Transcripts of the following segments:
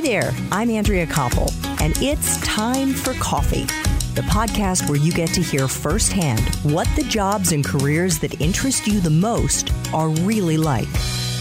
Hi there, I'm Andrea Koppel, and it's time for coffee. The podcast where you get to hear firsthand what the jobs and careers that interest you the most are really like.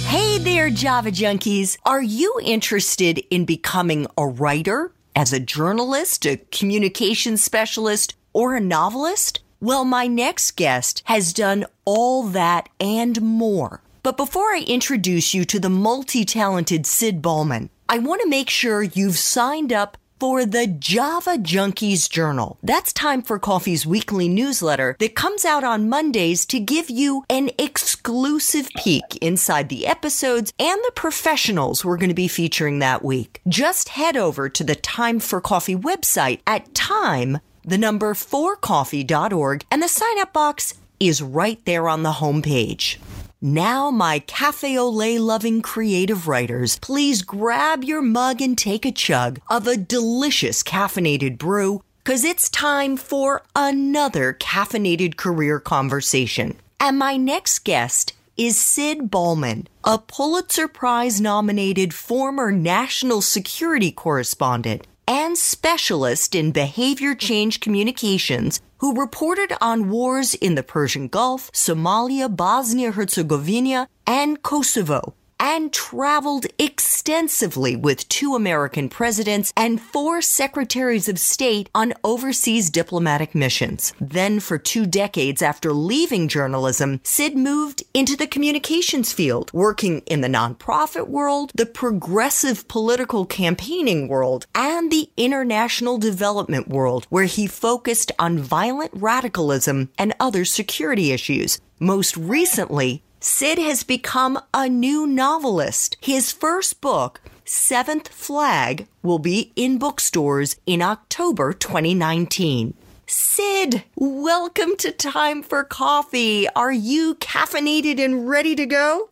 Hey there, Java junkies. Are you interested in becoming a writer, as a journalist, a communications specialist, or a novelist? Well, my next guest has done all that and more. But before I introduce you to the multi talented Sid Balman, I want to make sure you've signed up for the Java Junkies Journal. That's Time for Coffee's weekly newsletter that comes out on Mondays to give you an exclusive peek inside the episodes and the professionals we're going to be featuring that week. Just head over to the Time for Coffee website at time, the number 4coffee.org, and the sign up box is right there on the homepage. Now, my cafe au lait loving creative writers, please grab your mug and take a chug of a delicious caffeinated brew, because it's time for another caffeinated career conversation. And my next guest is Sid Balman, a Pulitzer Prize nominated former national security correspondent and specialist in behavior change communications who reported on wars in the Persian Gulf, Somalia, Bosnia Herzegovina, and Kosovo and traveled extensively with two American presidents and four secretaries of state on overseas diplomatic missions. Then, for two decades after leaving journalism, Sid moved into the communications field, working in the nonprofit world, the progressive political campaigning world, and the international development world, where he focused on violent radicalism and other security issues. Most recently, Sid has become a new novelist. His first book, Seventh Flag, will be in bookstores in October 2019. Sid, welcome to Time for Coffee. Are you caffeinated and ready to go?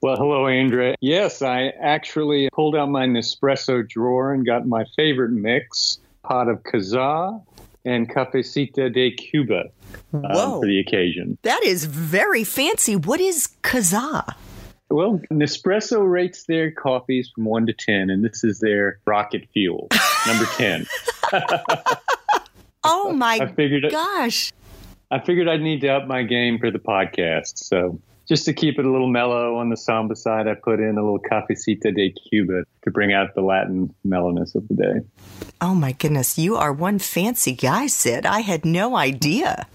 Well, hello, Andrea. Yes, I actually pulled out my Nespresso drawer and got my favorite mix pot of Kazaar and Cafecito de Cuba um, for the occasion. That is very fancy. What is Kazaar? Well, Nespresso rates their coffees from 1 to 10, and this is their rocket fuel, number 10. oh my I figured gosh. I figured I'd need to up my game for the podcast. So just to keep it a little mellow on the samba side, I put in a little cafecito de Cuba to bring out the Latin mellowness of the day. Oh my goodness, you are one fancy guy, Sid. I had no idea.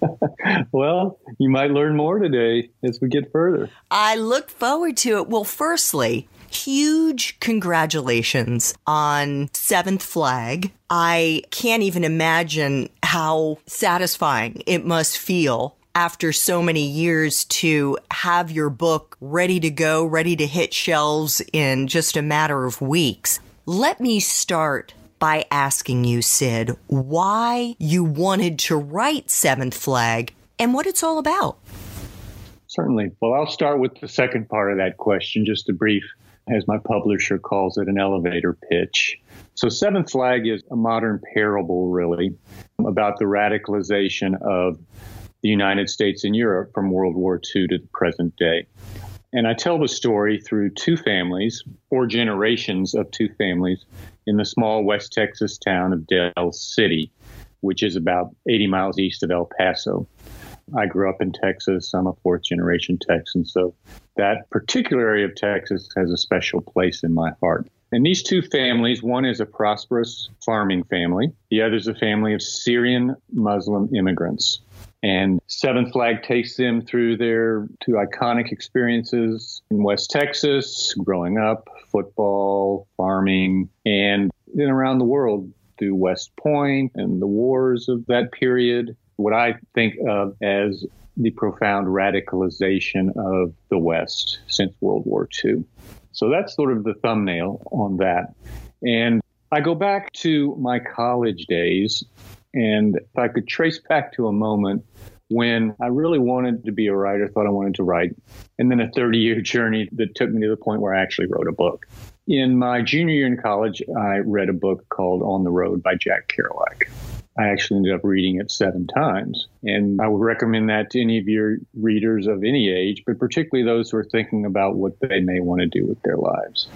well, you might learn more today as we get further. I look forward to it. Well, firstly, huge congratulations on Seventh Flag. I can't even imagine how satisfying it must feel after so many years to have your book ready to go, ready to hit shelves in just a matter of weeks. Let me start by asking you, Sid, why you wanted to write Seventh Flag and what it's all about. Certainly. Well, I'll start with the second part of that question, just a brief, as my publisher calls it, an elevator pitch. So, Seventh Flag is a modern parable, really, about the radicalization of the United States and Europe from World War II to the present day. And I tell the story through two families, four generations of two families, in the small West Texas town of Dell City, which is about 80 miles east of El Paso. I grew up in Texas. I'm a fourth generation Texan. So that particular area of Texas has a special place in my heart. And these two families, one is a prosperous farming family, the other is a family of Syrian Muslim immigrants. And Seventh Flag takes them through their two iconic experiences in West Texas, growing up, football, farming, and then around the world through West Point and the wars of that period. What I think of as the profound radicalization of the West since World War II. So that's sort of the thumbnail on that. And I go back to my college days, and if I could trace back to a moment when I really wanted to be a writer, thought I wanted to write, and then a 30 year journey that took me to the point where I actually wrote a book. In my junior year in college, I read a book called On the Road by Jack Kerouac. I actually ended up reading it seven times. And I would recommend that to any of your readers of any age, but particularly those who are thinking about what they may want to do with their lives.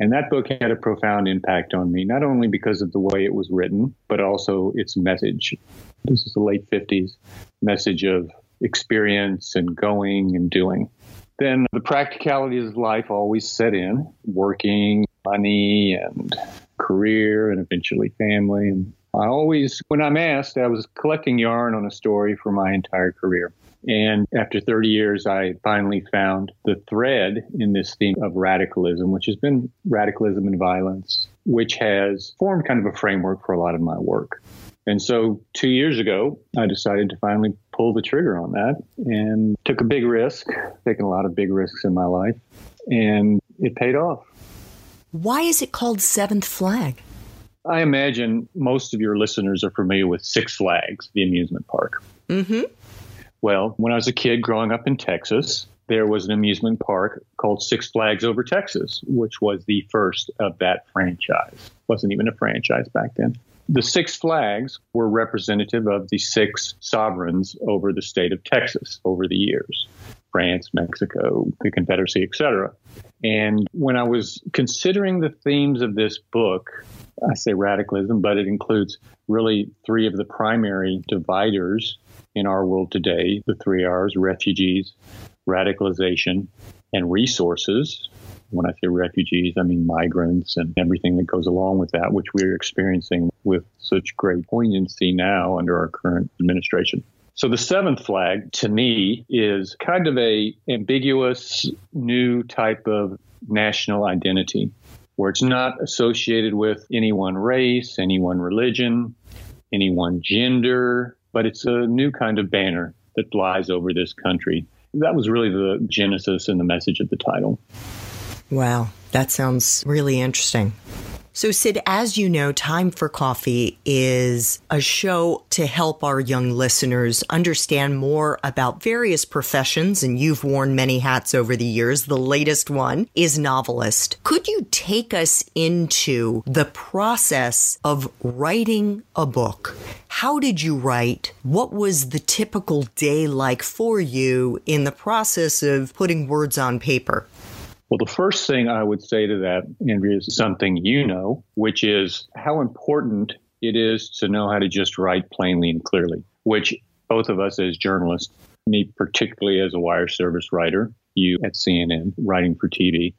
And that book had a profound impact on me, not only because of the way it was written, but also its message. This is the late 50s message of experience and going and doing. Then the practicalities of life always set in working, money, and career, and eventually family. And I always, when I'm asked, I was collecting yarn on a story for my entire career. And after 30 years, I finally found the thread in this theme of radicalism, which has been radicalism and violence, which has formed kind of a framework for a lot of my work. And so two years ago, I decided to finally pull the trigger on that and took a big risk, taking a lot of big risks in my life, and it paid off. Why is it called Seventh Flag? I imagine most of your listeners are familiar with Six Flags, the amusement park. Mm-hmm. Well, when I was a kid growing up in Texas, there was an amusement park called Six Flags Over Texas, which was the first of that franchise. Wasn't even a franchise back then. The Six Flags were representative of the six sovereigns over the state of Texas over the years France, Mexico, the Confederacy, etc. And when I was considering the themes of this book, I say radicalism, but it includes really three of the primary dividers in our world today the three R's refugees, radicalization, and resources. When I say refugees, I mean migrants and everything that goes along with that, which we're experiencing with such great poignancy now under our current administration. So the seventh flag to me is kind of a ambiguous new type of national identity where it's not associated with any one race, any one religion, any one gender, but it's a new kind of banner that flies over this country. That was really the genesis and the message of the title. Wow, that sounds really interesting. So, Sid, as you know, Time for Coffee is a show to help our young listeners understand more about various professions, and you've worn many hats over the years. The latest one is novelist. Could you take us into the process of writing a book? How did you write? What was the typical day like for you in the process of putting words on paper? Well, the first thing I would say to that, Andrea, is something you know, which is how important it is to know how to just write plainly and clearly, which both of us as journalists, me particularly as a wire service writer, you at CNN writing for TV,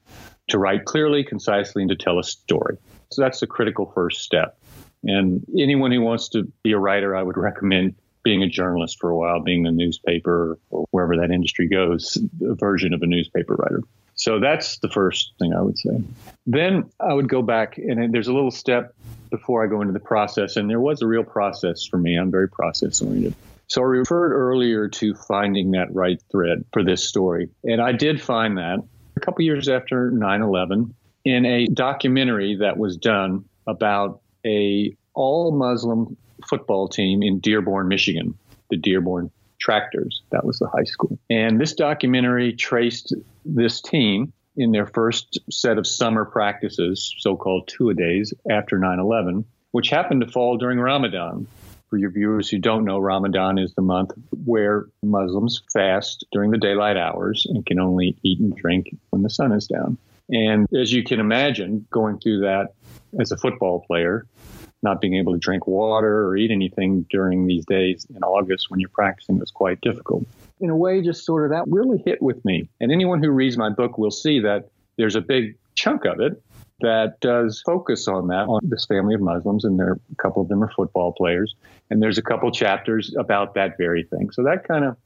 to write clearly, concisely, and to tell a story. So that's the critical first step. And anyone who wants to be a writer, I would recommend being a journalist for a while, being a newspaper or wherever that industry goes, a version of a newspaper writer. So that's the first thing I would say. Then I would go back, and there's a little step before I go into the process, and there was a real process for me. I'm very process oriented. So I referred earlier to finding that right thread for this story, and I did find that a couple years after 9/11 in a documentary that was done about a all Muslim football team in Dearborn, Michigan, the Dearborn Tractors. That was the high school. And this documentary traced this team in their first set of summer practices, so called two a days after 9 11, which happened to fall during Ramadan. For your viewers who don't know, Ramadan is the month where Muslims fast during the daylight hours and can only eat and drink when the sun is down. And as you can imagine, going through that as a football player, not being able to drink water or eat anything during these days in August when you're practicing was quite difficult. In a way, just sort of that really hit with me. And anyone who reads my book will see that there's a big chunk of it that does focus on that, on this family of Muslims, and there a couple of them are football players. And there's a couple chapters about that very thing. So that kind of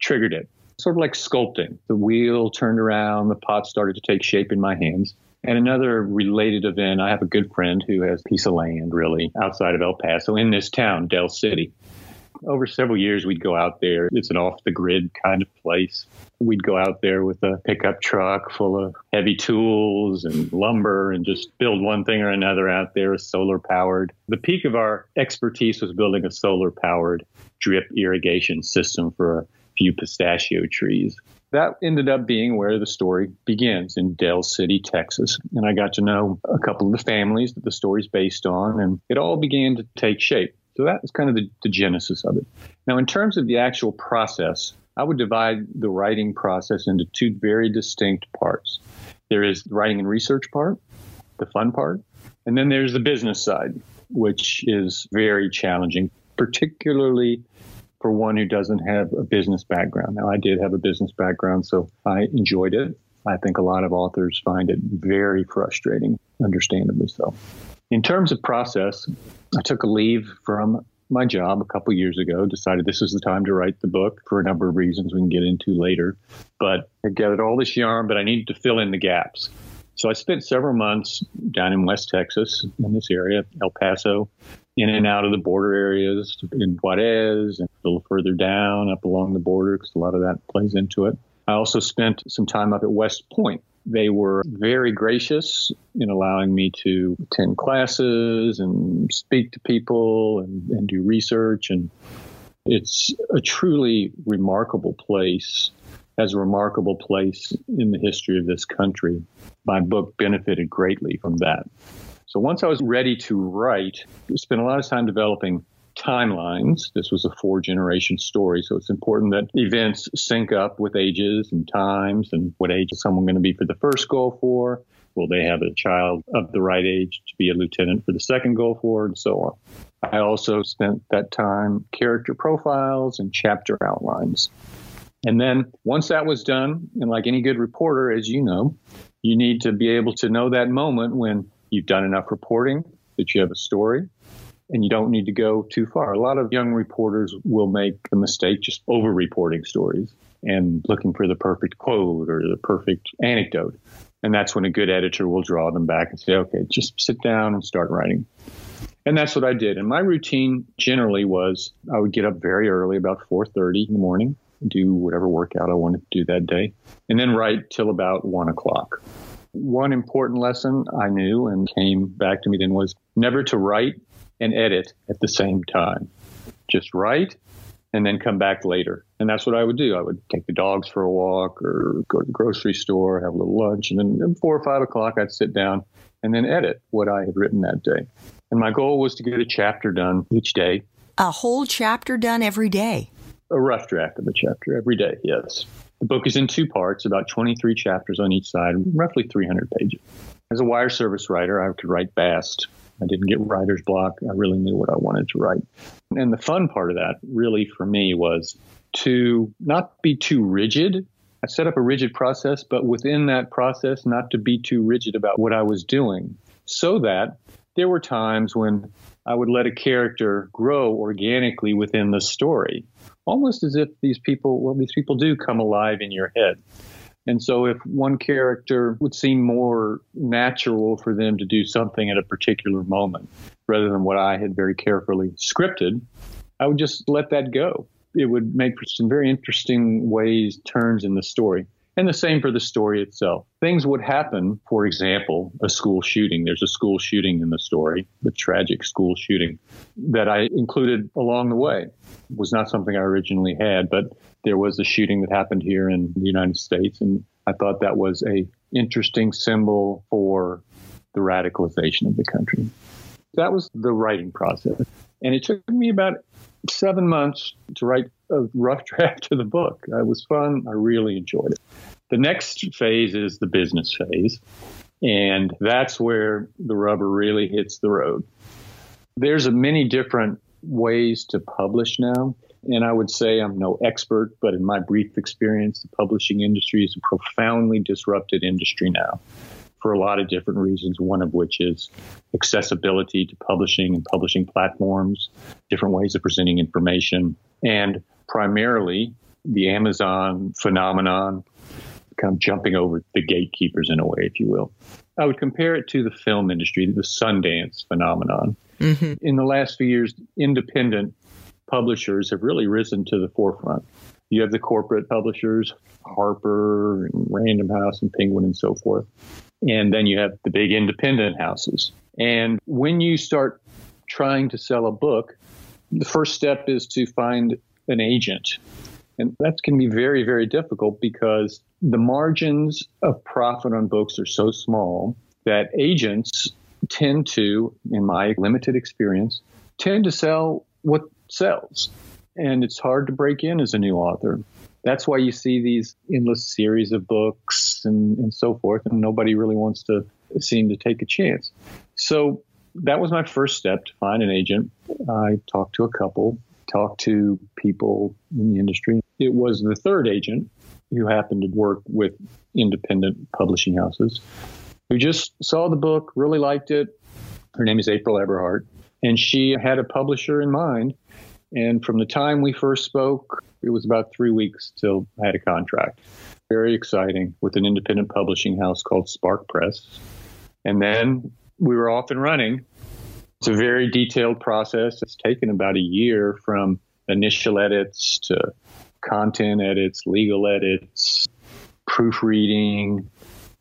triggered it. Sort of like sculpting. The wheel turned around, the pot started to take shape in my hands. And another related event, I have a good friend who has a piece of land really outside of El Paso in this town, Dell City. Over several years, we'd go out there. It's an off the grid kind of place. We'd go out there with a pickup truck full of heavy tools and lumber and just build one thing or another out there, solar powered. The peak of our expertise was building a solar powered drip irrigation system for a few pistachio trees that ended up being where the story begins in Dell City, Texas. And I got to know a couple of the families that the story's based on, and it all began to take shape. So that was kind of the, the genesis of it. Now, in terms of the actual process, I would divide the writing process into two very distinct parts. There is the writing and research part, the fun part. And then there's the business side, which is very challenging, particularly for one who doesn't have a business background. Now, I did have a business background, so I enjoyed it. I think a lot of authors find it very frustrating, understandably so. In terms of process, I took a leave from my job a couple years ago, decided this is the time to write the book for a number of reasons we can get into later. But I gathered all this yarn, but I needed to fill in the gaps. So I spent several months down in West Texas in this area, El Paso, in and out of the border areas in Juarez little further down up along the border because a lot of that plays into it. I also spent some time up at West Point. They were very gracious in allowing me to attend classes and speak to people and, and do research. And it's a truly remarkable place as a remarkable place in the history of this country. My book benefited greatly from that. So once I was ready to write, I spent a lot of time developing timelines. This was a four generation story, so it's important that events sync up with ages and times and what age is someone going to be for the first Gulf War. Will they have a child of the right age to be a lieutenant for the second Gulf War, and so on. I also spent that time character profiles and chapter outlines. And then once that was done, and like any good reporter, as you know, you need to be able to know that moment when you've done enough reporting that you have a story and you don't need to go too far. A lot of young reporters will make the mistake just over reporting stories and looking for the perfect quote or the perfect anecdote. And that's when a good editor will draw them back and say, okay, just sit down and start writing. And that's what I did. And my routine generally was I would get up very early, about 4.30 in the morning, do whatever workout I wanted to do that day, and then write till about 1 o'clock. One important lesson I knew and came back to me then was never to write and edit at the same time. Just write and then come back later. And that's what I would do. I would take the dogs for a walk or go to the grocery store, have a little lunch, and then at four or five o'clock, I'd sit down and then edit what I had written that day. And my goal was to get a chapter done each day. A whole chapter done every day. A rough draft of a chapter every day, yes. The book is in two parts, about 23 chapters on each side, roughly 300 pages. As a wire service writer, I could write fast. I didn't get writer's block. I really knew what I wanted to write. And the fun part of that really for me was to not be too rigid. I set up a rigid process, but within that process, not to be too rigid about what I was doing so that there were times when I would let a character grow organically within the story, almost as if these people, well, these people do come alive in your head. And so if one character would seem more natural for them to do something at a particular moment rather than what I had very carefully scripted, I would just let that go. It would make some very interesting ways, turns in the story. And the same for the story itself. Things would happen, for example, a school shooting. There's a school shooting in the story, the tragic school shooting that I included along the way. It was not something I originally had, but there was a shooting that happened here in the United States. And I thought that was a interesting symbol for the radicalization of the country. That was the writing process. And it took me about seven months to write a rough draft of the book. It was fun. I really enjoyed it. The next phase is the business phase. And that's where the rubber really hits the road. There's a many different ways to publish now. And I would say I'm no expert, but in my brief experience, the publishing industry is a profoundly disrupted industry now for a lot of different reasons, one of which is accessibility to publishing and publishing platforms, different ways of presenting information, and primarily the Amazon phenomenon, kind of jumping over the gatekeepers in a way, if you will. I would compare it to the film industry, the Sundance phenomenon. Mm-hmm. In the last few years, independent publishers have really risen to the forefront. You have the corporate publishers, Harper and Random House and Penguin and so forth. And then you have the big independent houses. And when you start trying to sell a book, the first step is to find an agent. And that can be very, very difficult because the margins of profit on books are so small that agents tend to, in my limited experience, tend to sell what sells. And it's hard to break in as a new author. That's why you see these endless series of books and, and so forth, and nobody really wants to seem to take a chance. So that was my first step to find an agent. I talked to a couple, talked to people in the industry. It was the third agent who happened to work with independent publishing houses who just saw the book, really liked it. Her name is April Eberhardt, and she had a publisher in mind. And from the time we first spoke, it was about three weeks till I had a contract. Very exciting with an independent publishing house called Spark Press. And then we were off and running. It's a very detailed process. It's taken about a year from initial edits to content edits, legal edits, proofreading,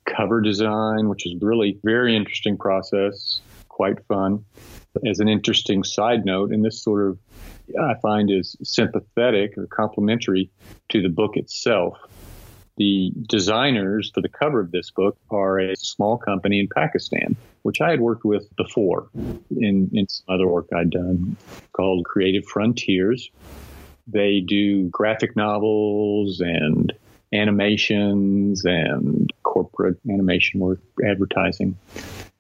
cover design, which is really very interesting process, quite fun. As an interesting side note, and this sort of I find is sympathetic or complementary to the book itself. The designers for the cover of this book are a small company in Pakistan, which I had worked with before in, in some other work I'd done called Creative Frontiers. They do graphic novels and animations and corporate animation work, advertising.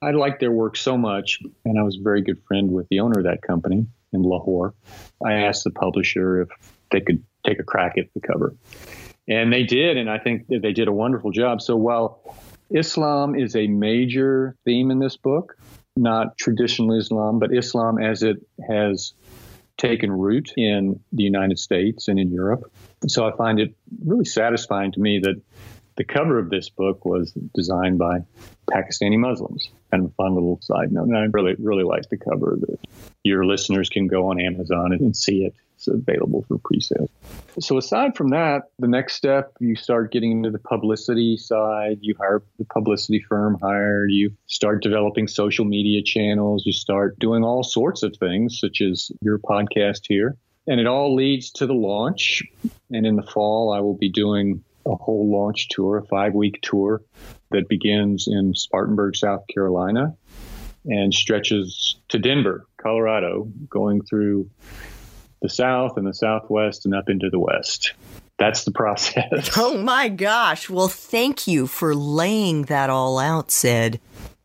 I liked their work so much, and I was a very good friend with the owner of that company in Lahore. I asked the publisher if they could take a crack at the cover. And they did, and I think that they did a wonderful job. So while Islam is a major theme in this book, not traditional Islam, but Islam as it has taken root in the United States and in Europe. So I find it really satisfying to me that the cover of this book was designed by Pakistani Muslims. Kind of a fun little side note. And I really, really like the cover. That your listeners can go on Amazon and see it. It's available for pre-sale. So aside from that, the next step, you start getting into the publicity side. You hire the publicity firm hired. You start developing social media channels. You start doing all sorts of things, such as your podcast here. And it all leads to the launch. And in the fall, I will be doing a whole launch tour, a five week tour that begins in Spartanburg, South Carolina, and stretches to Denver, Colorado, going through the South and the Southwest and up into the West. That's the process. Oh my gosh. Well, thank you for laying that all out, Sid.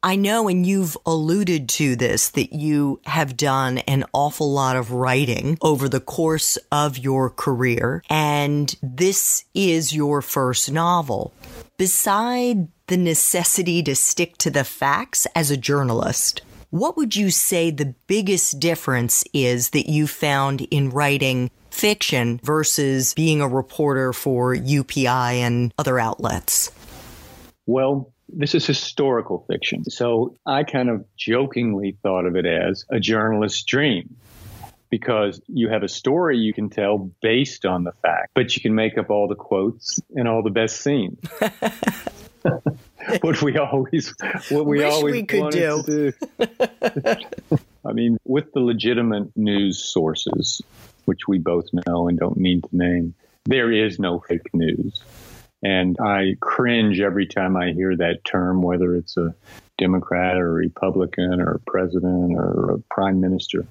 I know, and you've alluded to this, that you have done an awful lot of writing over the course of your career, and this is your first novel. Beside the necessity to stick to the facts as a journalist, what would you say the biggest difference is that you found in writing fiction versus being a reporter for UPI and other outlets? Well, this is historical fiction. So I kind of jokingly thought of it as a journalist's dream because you have a story you can tell based on the fact, but you can make up all the quotes and all the best scenes. what we always what we Wish always we could wanted do. to do. I mean, with the legitimate news sources, which we both know and don't need to name, there is no fake news. And I cringe every time I hear that term, whether it's a Democrat or a Republican or a president or a prime minister.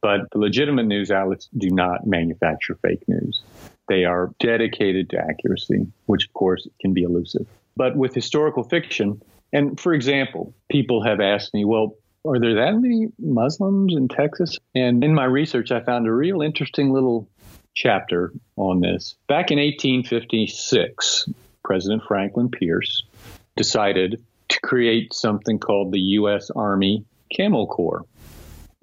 But the legitimate news outlets do not manufacture fake news. They are dedicated to accuracy, which of course can be elusive. But with historical fiction, and for example, people have asked me, well, are there that many Muslims in Texas? And in my research, I found a real interesting little chapter on this. Back in 1856, President Franklin Pierce decided to create something called the U.S. Army Camel Corps.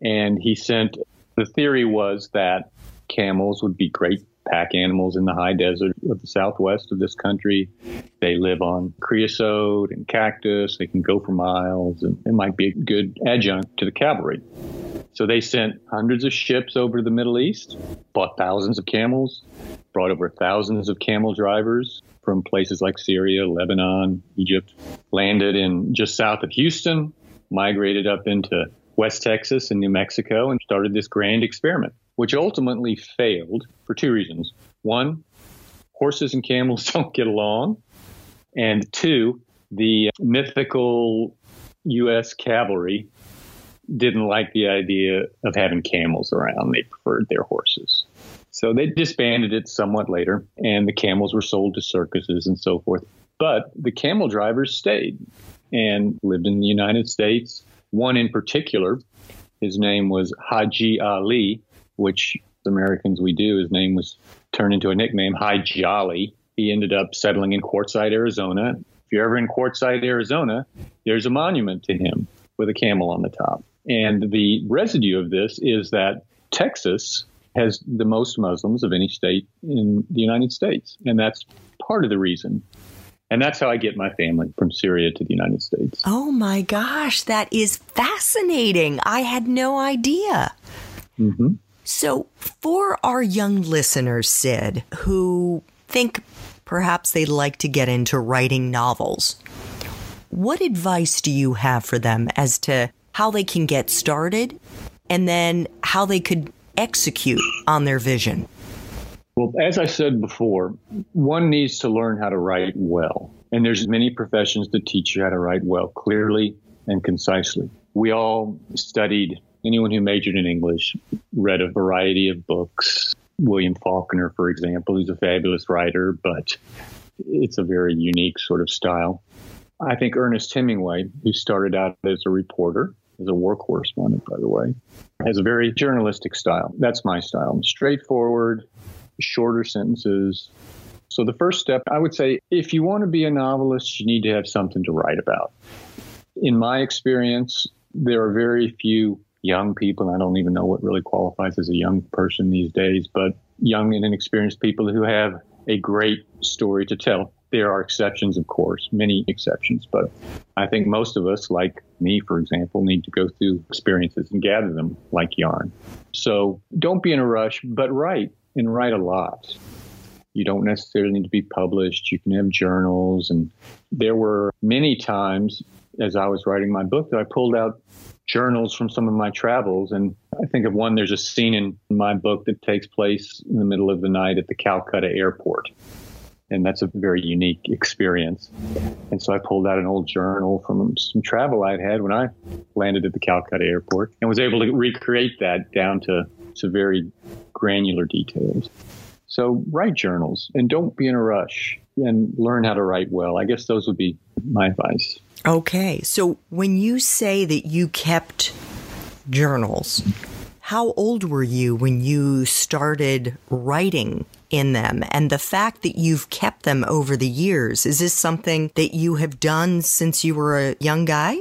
And he sent, the theory was that camels would be great pack animals in the high desert of the southwest of this country. They live on creosote and cactus. They can go for miles, and it might be a good adjunct to the cavalry. So they sent hundreds of ships over to the Middle East, bought thousands of camels, brought over thousands of camel drivers from places like Syria, Lebanon, Egypt, landed in just south of Houston, migrated up into West Texas and New Mexico, and started this grand experiment, which ultimately failed for two reasons. One, horses and camels don't get along. And two, the mythical U.S. cavalry didn't like the idea of having camels around. They preferred their horses. So they disbanded it somewhat later, and the camels were sold to circuses and so forth. But the camel drivers stayed. and lived in the United States. One in particular, his name was Haji Ali, which Americans we do. His name was turned into a nickname, Hi Jolly. He ended up settling in Quartzsite, Arizona. If you're ever in Quartzsite, Arizona, there's a monument to him with a camel on the top. And the residue of this is that Texas has the most Muslims of any state in the United States. And that's part of the reason. And that's how I get my family from Syria to the United States. Oh my gosh, that is fascinating. I had no idea. Mm-hmm. So, for our young listeners, Sid, who think perhaps they'd like to get into writing novels, what advice do you have for them as to how they can get started and then how they could execute on their vision? Well, as I said before, one needs to learn how to write well. And there's many professions that teach you how to write well, clearly and concisely. We all studied, anyone who majored in English read a variety of books. William Faulkner, for example, who's a fabulous writer, but it's a very unique sort of style. I think Ernest Hemingway, who started out as a reporter, as a war correspondent, by the way, has a very journalistic style. That's my style. Straightforward, shorter sentences. So the first step, I would say, if you want to be a novelist, you need to have something to write about. In my experience, there are very few young people, I don't even know what really qualifies as a young person these days, but young and inexperienced people who have a great story to tell. There are exceptions, of course, many exceptions, but I think most of us, like me, for example, need to go through experiences and gather them like yarn. So don't be in a rush, but write and write a lot. You don't necessarily need to be published. You can have journals. And there were many times as I was writing my book that I pulled out journals from some of my travels. And I think of one, there's a scene in my book that takes place in the middle of the night at the Calcutta airport and that's a very unique experience. And so I pulled out an old journal from some travel I'd had when I landed at the Calcutta airport and was able to recreate that down to, to very granular details. So write journals and don't be in a rush and learn how to write well. I guess those would be my advice. Okay. So when you say that you kept journals, how old were you when you started writing in them and the fact that you've kept them over the years. Is this something that you have done since you were a young guy?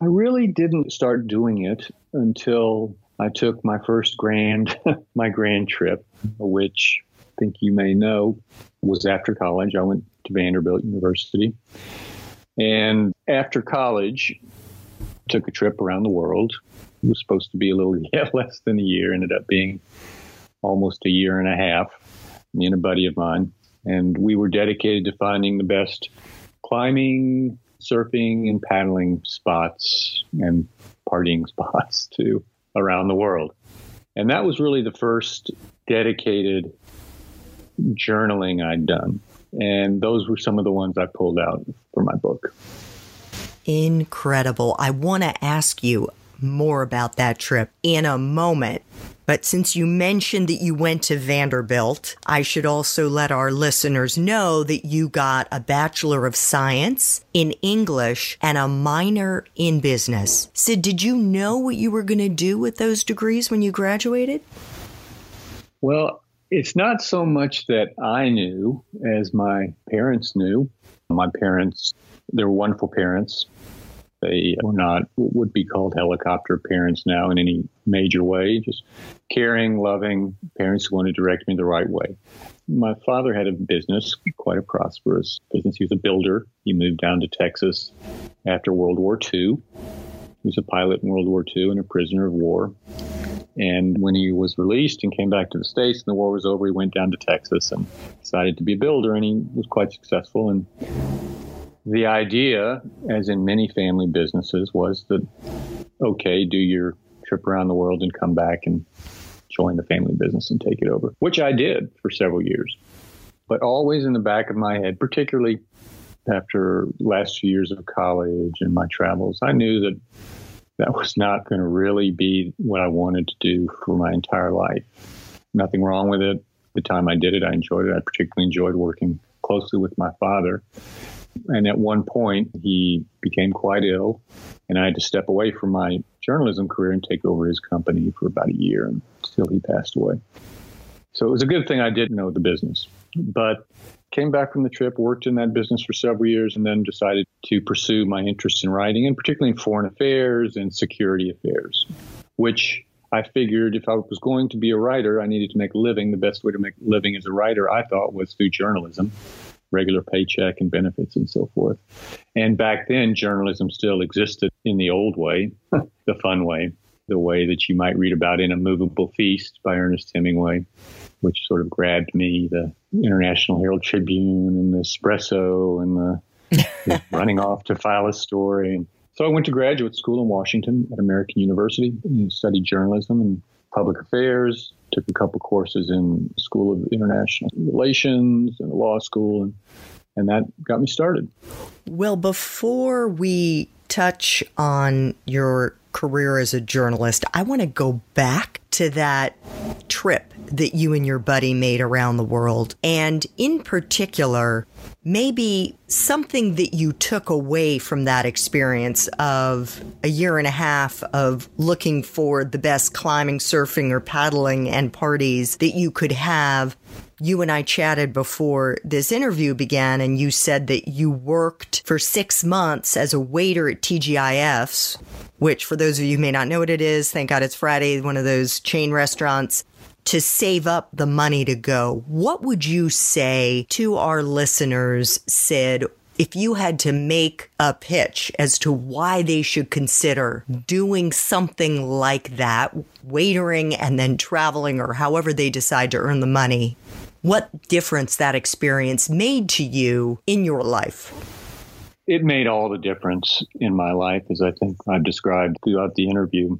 I really didn't start doing it until I took my first grand my grand trip, which I think you may know was after college. I went to Vanderbilt University. And after college, took a trip around the world. It was supposed to be a little yeah, less than a year, ended up being almost a year and a half me and a buddy of mine. And we were dedicated to finding the best climbing, surfing, and paddling spots and partying spots too around the world. And that was really the first dedicated journaling I'd done. And those were some of the ones I pulled out for my book. Incredible. I want to ask you more about that trip in a moment. But since you mentioned that you went to Vanderbilt, I should also let our listeners know that you got a Bachelor of Science in English and a minor in business. Sid, did you know what you were going to do with those degrees when you graduated? Well, it's not so much that I knew as my parents knew. My parents, they were wonderful parents. They were not what would be called helicopter parents now in any major way, just caring, loving parents who wanted to direct me the right way. My father had a business, quite a prosperous business. He was a builder. He moved down to Texas after World War II. He was a pilot in World War II and a prisoner of war. And when he was released and came back to the States and the war was over, he went down to Texas and decided to be a builder, and he was quite successful. And the idea, as in many family businesses, was that, okay, do your trip around the world and come back and join the family business and take it over, which I did for several years. But always in the back of my head, particularly after last few years of college and my travels, I knew that that was not going to really be what I wanted to do for my entire life. Nothing wrong with it. The time I did it, I enjoyed it. I particularly enjoyed working closely with my father And at one point, he became quite ill, and I had to step away from my journalism career and take over his company for about a year until he passed away. So it was a good thing I didn't know the business. But came back from the trip, worked in that business for several years, and then decided to pursue my interest in writing, and particularly in foreign affairs and security affairs, which I figured if I was going to be a writer, I needed to make a living. The best way to make a living as a writer, I thought, was through journalism, regular paycheck and benefits and so forth. And back then, journalism still existed in the old way, the fun way, the way that you might read about in A Moveable Feast by Ernest Hemingway which sort of grabbed me the International Herald Tribune and the Espresso and the, running off to file a story. And so I went to graduate school in Washington at American University and studied journalism and public affairs, took a couple courses in School of International Relations and law school, and, and that got me started. Well, before we touch on your career as a journalist, I want to go back to that trip that you and your buddy made around the world. And in particular, maybe something that you took away from that experience of a year and a half of looking for the best climbing, surfing, or paddling and parties that you could have you and I chatted before this interview began, and you said that you worked for six months as a waiter at TGIF's, which, for those of you who may not know what it is, thank God it's Friday, one of those chain restaurants, to save up the money to go. What would you say to our listeners, Sid? If you had to make a pitch as to why they should consider doing something like that, waitering and then traveling or however they decide to earn the money, what difference that experience made to you in your life. It made all the difference in my life, as I think I've described throughout the interview.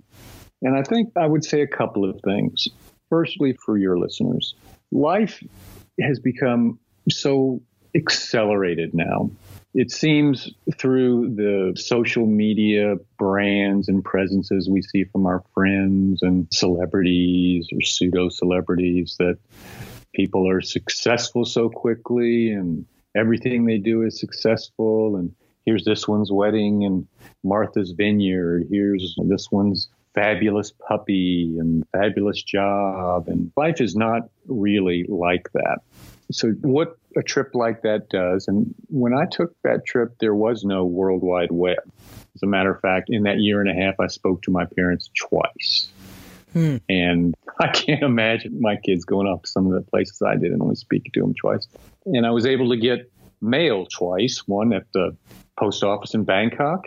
And I think I would say a couple of things. Firstly, for your listeners, life has become so accelerated now. It seems through the social media brands and presences we see from our friends and celebrities or pseudo celebrities that people are successful so quickly and everything they do is successful. And here's this one's wedding and Martha's Vineyard. Here's this one's fabulous puppy and fabulous job. And life is not really like that. So what a trip like that does. And when I took that trip there was no world wide web. As a matter of fact in that year and a half I spoke to my parents twice Hmm. And I can't imagine my kids going off to some of the places I did and only speaking to them twice. And I was able to get mail twice, one at the post office in Bangkok,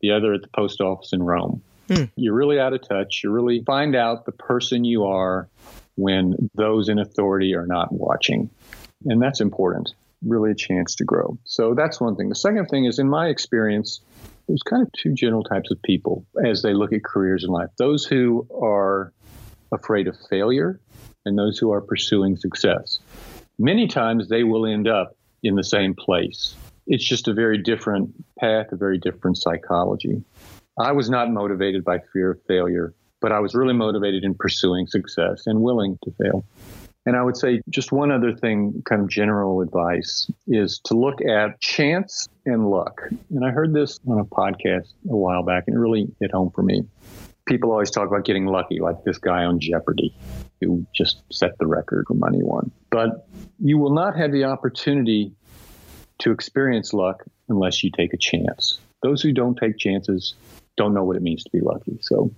the other at the post office in Rome. Hmm. You're really out of touch. You really find out the person you are when those in authority are not watching. And that's important. Really a chance to grow. So that's one thing. The second thing is, in my experience, there's kind of two general types of people as they look at careers in life those who are afraid of failure and those who are pursuing success. Many times they will end up in the same place. It's just a very different path, a very different psychology. I was not motivated by fear of failure, but I was really motivated in pursuing success and willing to fail. And I would say just one other thing, kind of general advice, is to look at chance and luck. And I heard this on a podcast a while back, and it really hit home for me. People always talk about getting lucky, like this guy on Jeopardy who just set the record for money won. But you will not have the opportunity to experience luck unless you take a chance. Those who don't take chances don't know what it means to be lucky. So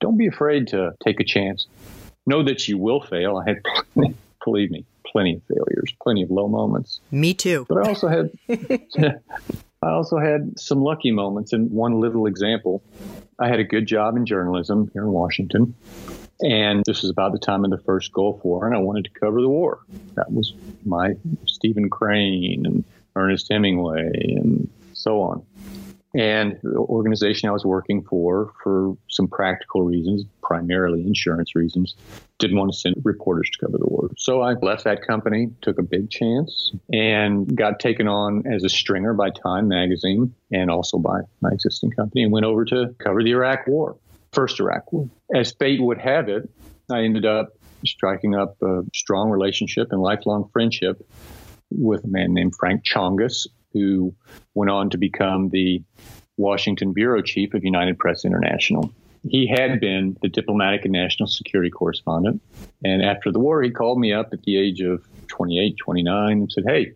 don't be afraid to take a chance know that you will fail. I had, believe me, plenty of failures, plenty of low moments. Me too. But I also had, I also had some lucky moments. And one little example, I had a good job in journalism here in Washington. And this was about the time of the first Gulf War, and I wanted to cover the war. That was my Stephen Crane and Ernest Hemingway and so on. And the organization I was working for, for some practical reasons, primarily insurance reasons, didn't want to send reporters to cover the war. So I left that company, took a big chance, and got taken on as a stringer by Time magazine and also by my existing company and went over to cover the Iraq War, first Iraq War. As fate would have it, I ended up striking up a strong relationship and lifelong friendship with a man named Frank Chongus, who went on to become the Washington bureau chief of United Press International. He had been the diplomatic and national security correspondent. And after the war, he called me up at the age of 28, 29 and said, Hey,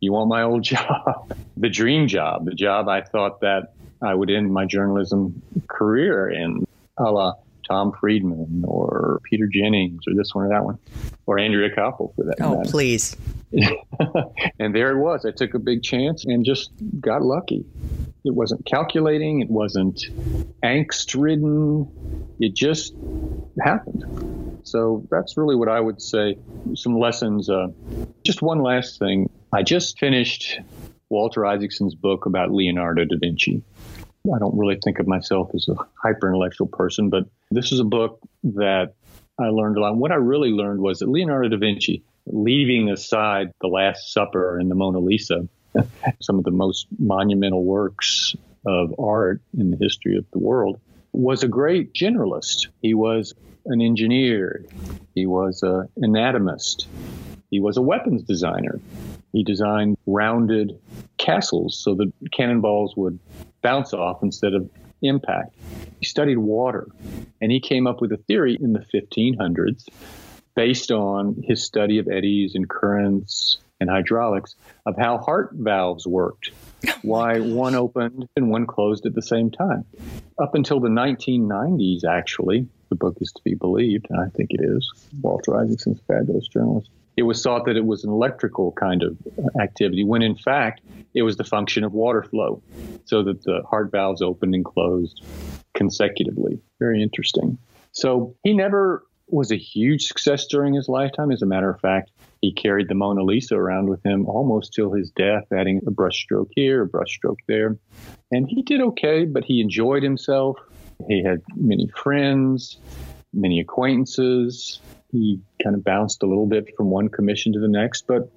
you want my old job? the dream job, the job I thought that I would end my journalism career in, a la Tom Friedman or Peter Jennings or this one or that one, or Andrea Koppel for that Oh, matter. please. and there it was. I took a big chance and just got lucky. It wasn't calculating, it wasn't angst ridden, it just happened. So that's really what I would say. Some lessons. Uh, just one last thing. I just finished Walter Isaacson's book about Leonardo da Vinci. I don't really think of myself as a hyper intellectual person, but this is a book that I learned a lot. And What I really learned was that Leonardo da Vinci, leaving aside The Last Supper and the Mona Lisa, some of the most monumental works of art in the history of the world, was a great generalist. He was an engineer, he was an anatomist, he was a weapons designer. He designed rounded castles so that cannonballs would bounce off instead of impact. He studied water and he came up with a theory in the 1500s based on his study of eddies and currents and hydraulics of how heart valves worked, oh why one opened and one closed at the same time. Up until the 1990s, actually, the book is to be believed, and I think it is. Walter Isaacson's fabulous journalist. It was thought that it was an electrical kind of activity, when in fact it was the function of water flow, so that the heart valves opened and closed consecutively. Very interesting. So he never was a huge success during his lifetime. As a matter of fact, he carried the Mona Lisa around with him almost till his death, adding a brushstroke here, a brushstroke there. And he did okay, but he enjoyed himself. He had many friends, many acquaintances. He kind of bounced a little bit from one commission to the next, but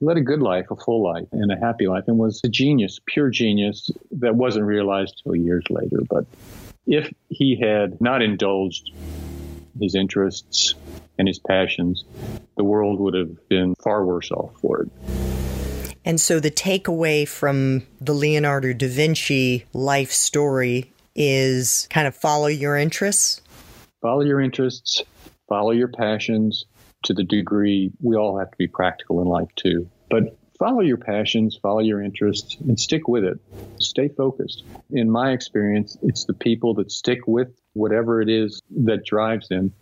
led a good life, a full life, and a happy life, and was a genius, pure genius that wasn't realized till years later. But if he had not indulged his interests and his passions, the world would have been far worse off for it. And so the takeaway from the Leonardo da Vinci life story is kind of follow your interests. Follow your interests, follow your passions to the degree we all have to be practical in life too. But follow your passions, follow your interests, and stick with it. Stay focused. In my experience, it's the people that stick with whatever it is that drives them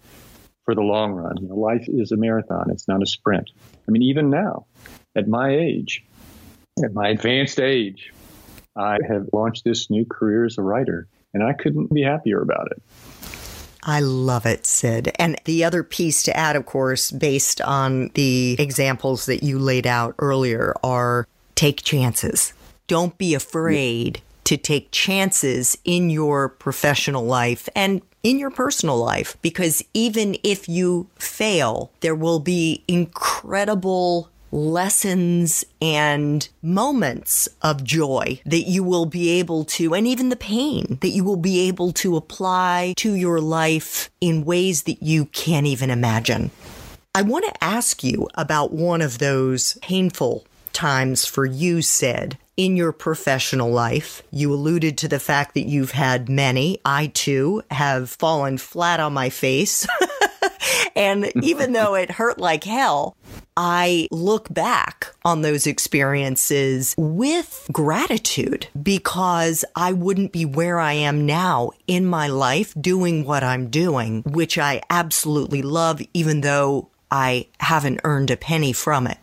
for the long run. You know, life is a marathon, it's not a sprint. I mean, even now, at my age, at my advanced age, I have launched this new career as a writer, and I couldn't be happier about it. I love it, Sid. And the other piece to add, of course, based on the examples that you laid out earlier, are take chances. Don't be afraid to take chances in your professional life and in your personal life, because even if you fail, there will be incredible lessons and moments of joy that you will be able to, and even the pain that you will be able to apply to your life in ways that you can't even imagine. I want to ask you about one of those painful times for you, Sid, in your professional life. You alluded to the fact that you've had many. I too have fallen flat on my face. and even though it hurt like hell, I look back on those experiences with gratitude because I wouldn't be where I am now in my life doing what I'm doing, which I absolutely love, even though I haven't earned a penny from it.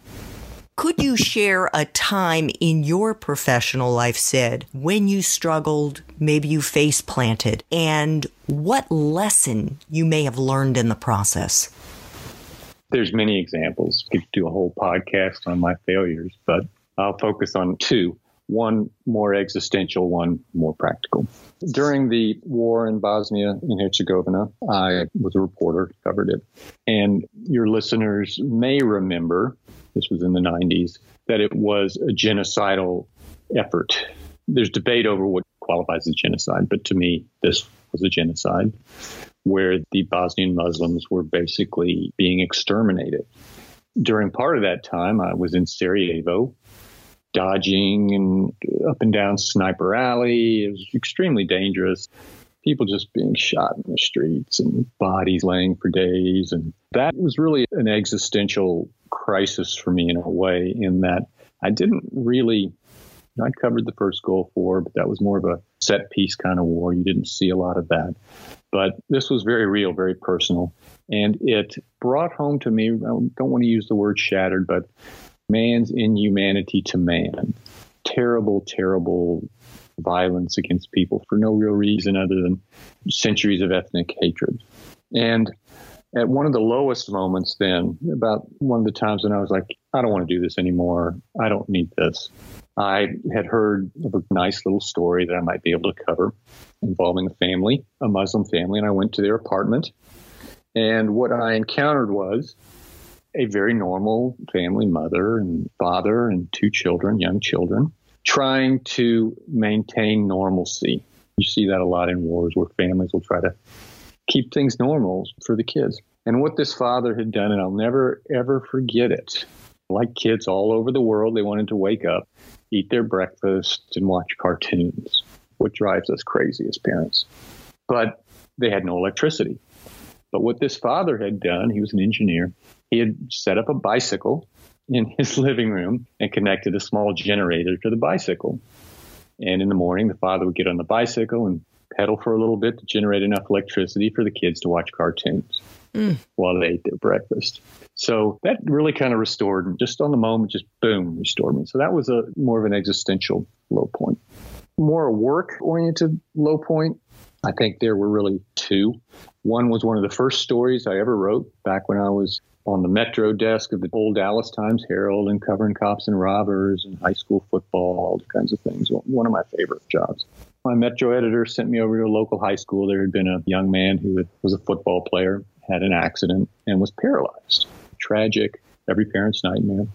Could you share a time in your professional life, Sid, when you struggled, maybe you face planted, and what lesson you may have learned in the process? There's many examples. Could do a whole podcast on my failures, but I'll focus on two. One more existential, one more practical. During the war in Bosnia and Herzegovina, I was a reporter, covered it. And your listeners may remember, this was in the 90s, that it was a genocidal effort. There's debate over what qualifies as genocide, but to me, this was a genocide where the Bosnian Muslims were basically being exterminated. During part of that time, I was in Sarajevo dodging and up and down Sniper Alley. It was extremely dangerous. People just being shot in the streets and bodies laying for days. And that was really an existential crisis for me in a way, in that I didn't really, I'd covered the first Gulf War, but that was more of a set piece kind of war. You didn't see a lot of that. But this was very real, very personal. And it brought home to me, I don't want to use the word shattered, but man's inhumanity to man. Terrible, terrible violence against people for no real reason other than centuries of ethnic hatred. And at one of the lowest moments, then, about one of the times when I was like, I don't want to do this anymore. I don't need this. I had heard of a nice little story that I might be able to cover involving a family, a Muslim family, and I went to their apartment. And what I encountered was a very normal family, mother and father, and two children, young children, trying to maintain normalcy. You see that a lot in wars where families will try to keep things normal for the kids. And what this father had done, and I'll never, ever forget it. Like kids all over the world, they wanted to wake up, eat their breakfast, and watch cartoons, what drives us crazy as parents. But they had no electricity. But what this father had done, he was an engineer, he had set up a bicycle in his living room and connected a small generator to the bicycle. And in the morning, the father would get on the bicycle and pedal for a little bit to generate enough electricity for the kids to watch cartoons mm. while they ate their breakfast. So that really kind of restored, and just on the moment, just boom, restored me. So that was a more of an existential low point. More a work oriented low point. I think there were really two. One was one of the first stories I ever wrote back when I was on the metro desk of the old Dallas Times Herald and covering cops and robbers and high school football, all kinds of things. One of my favorite jobs. My metro editor sent me over to a local high school. There had been a young man who was a football player, had an accident, and was paralyzed. Tragic, every parent's nightmare.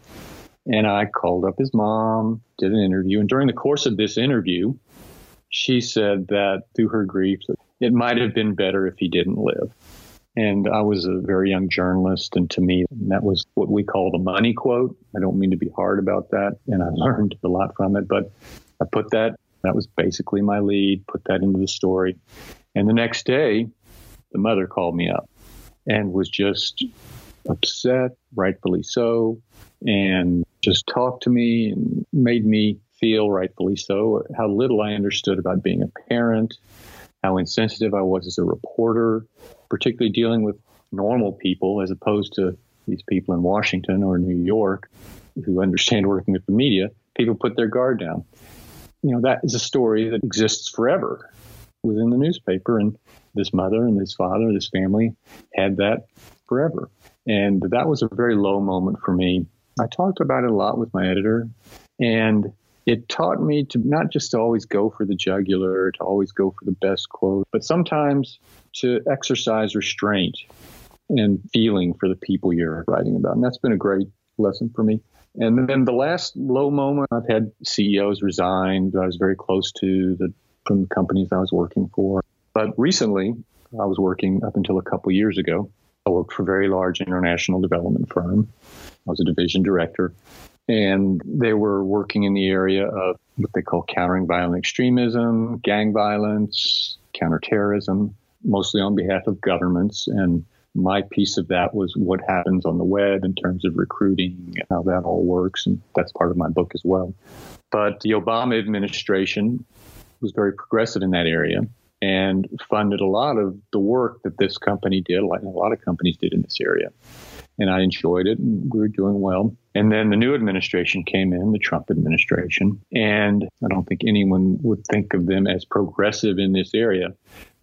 And I called up his mom, did an interview. And during the course of this interview, she said that through her grief, it might have been better if he didn't live. And I was a very young journalist. And to me, that was what we call the money quote. I don't mean to be hard about that. And I learned a lot from it. But I put that, that was basically my lead, put that into the story. And the next day, the mother called me up and was just upset, rightfully so, and just talked to me and made me feel, rightfully so, how little I understood about being a parent, how insensitive I was as a reporter, particularly dealing with normal people as opposed to these people in Washington or New York who understand working with the media. People put their guard down. You know, that is a story that exists forever within the newspaper. And this mother and this father, and this family had that forever. And that was a very low moment for me. I talked about it a lot with my editor. And it taught me to not just to always go for the jugular, to always go for the best quote, but sometimes to exercise restraint and feeling for the people you're writing about. And that's been a great lesson for me. And then the last low moment, I've had CEOs resign that I was very close to the, from the companies I was working for. But recently, I was working up until a couple years ago. I worked for a very large international development firm. I was a division director and they were working in the area of what they call countering violent extremism, gang violence, counterterrorism, mostly on behalf of governments. And my piece of that was what happens on the web in terms of recruiting, how that all works. And that's part of my book as well. But the Obama administration was very progressive in that area and funded a lot of the work that this company did, like a lot of companies did in this area and I enjoyed it and we were doing well. And then the new administration came in, the Trump administration, and I don't think anyone would think of them as progressive in this area,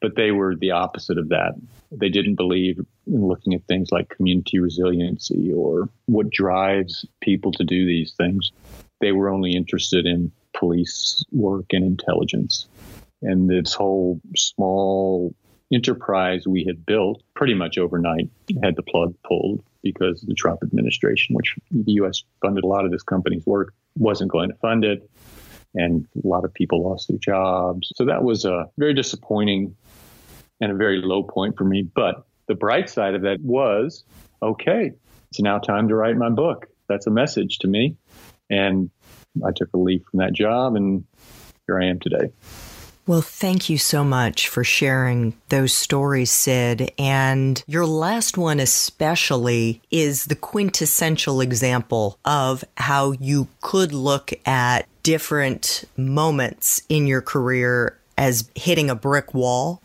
but they were the opposite of that. They didn't believe in looking at things like community resiliency or what drives people to do these things. They were only interested in police work and intelligence. And this whole small enterprise we had built pretty much overnight had the plug pulled because the Trump administration, which the U.S. funded a lot of this company's work, wasn't going to fund it. And a lot of people lost their jobs. So that was a very disappointing and a very low point for me. But the bright side of that was okay, it's now time to write my book. That's a message to me. And I took a leave from that job and here I am today. Well, thank you so much for sharing those stories, Sid. And your last one, especially, is the quintessential example of how you could look at different moments in your career as hitting a brick wall.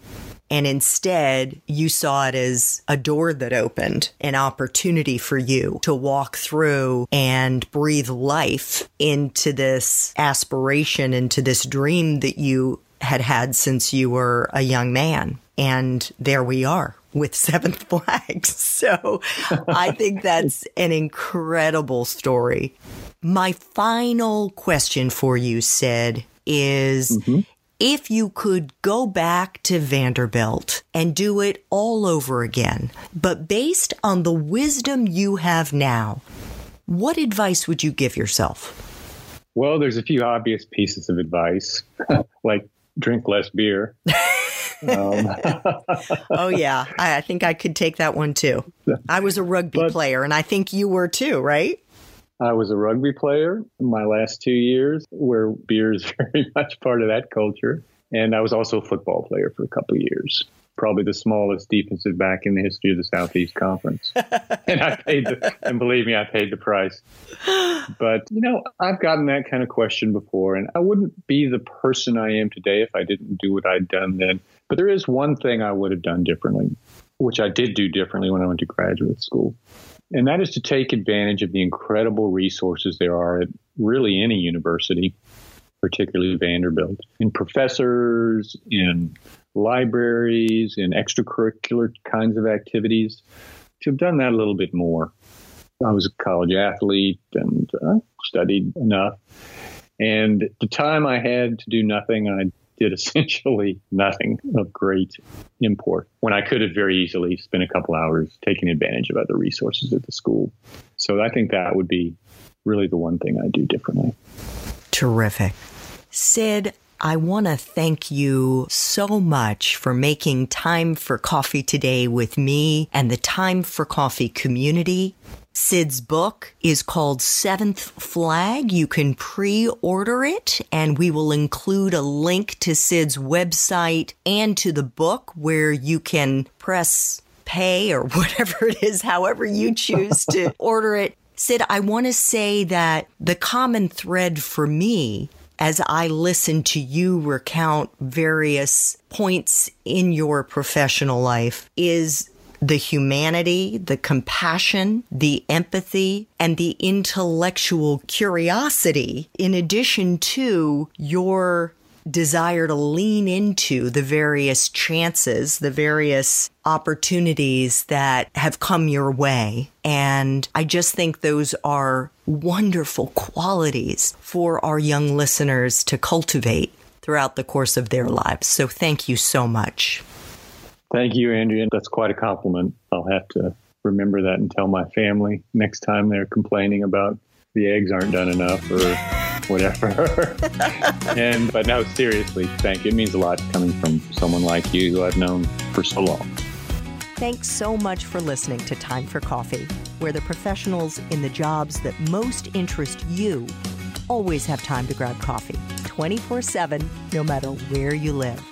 And instead, you saw it as a door that opened, an opportunity for you to walk through and breathe life into this aspiration, into this dream that you had had since you were a young man. And there we are with Seventh Flags. So I think that's an incredible story. My final question for you, Sid, is mm-hmm. If you could go back to Vanderbilt and do it all over again, but based on the wisdom you have now, what advice would you give yourself? Well, there's a few obvious pieces of advice, like drink less beer. um. oh yeah, I, I, think I could take that one too. I was a rugby but, player, and I think you were too, right? I was a rugby player my last two years, where beer is very much part of that culture, and I was also a football player for a couple of years probably the smallest defensive back in the history of the Southeast Conference. and I paid the, and believe me, I paid the price. But, you know, I've gotten that kind of question before, and I wouldn't be the person I am today if I didn't do what I'd done then. But there is one thing I would have done differently, which I did do differently when I went to graduate school. And that is to take advantage of the incredible resources there are at really any university, particularly Vanderbilt, in professors, in libraries in extracurricular kinds of activities to have done that a little bit more. I was a college athlete and uh, studied enough. And the time I had to do nothing, I did essentially nothing of great import when I could have very easily spent a couple hours taking advantage of other resources at the school. So I think that would be really the one thing I do differently. Terrific. Sid, I want to thank you so much for making time for coffee today with me and the Time for Coffee community. Sid's book is called Seventh Flag. You can pre order it, and we will include a link to Sid's website and to the book where you can press pay or whatever it is, however you choose to order it. Sid, I want to say that the common thread for me as I listen to you recount various points in your professional life is the humanity, the compassion, the empathy, and the intellectual curiosity, in addition to your desire to lean into the various chances, the various opportunities that have come your way. And I just think those are wonderful qualities for our young listeners to cultivate throughout the course of their lives. So thank you so much. Thank you, Andrea. That's quite a compliment. I'll have to remember that and tell my family next time they're complaining about the eggs aren't done enough or whatever. and but no, seriously, thank you. It means a lot coming from someone like you who I've known for so long. Thanks so much for listening to Time for Coffee, where the professionals in the jobs that most interest you always have time to grab coffee 24 7, no matter where you live.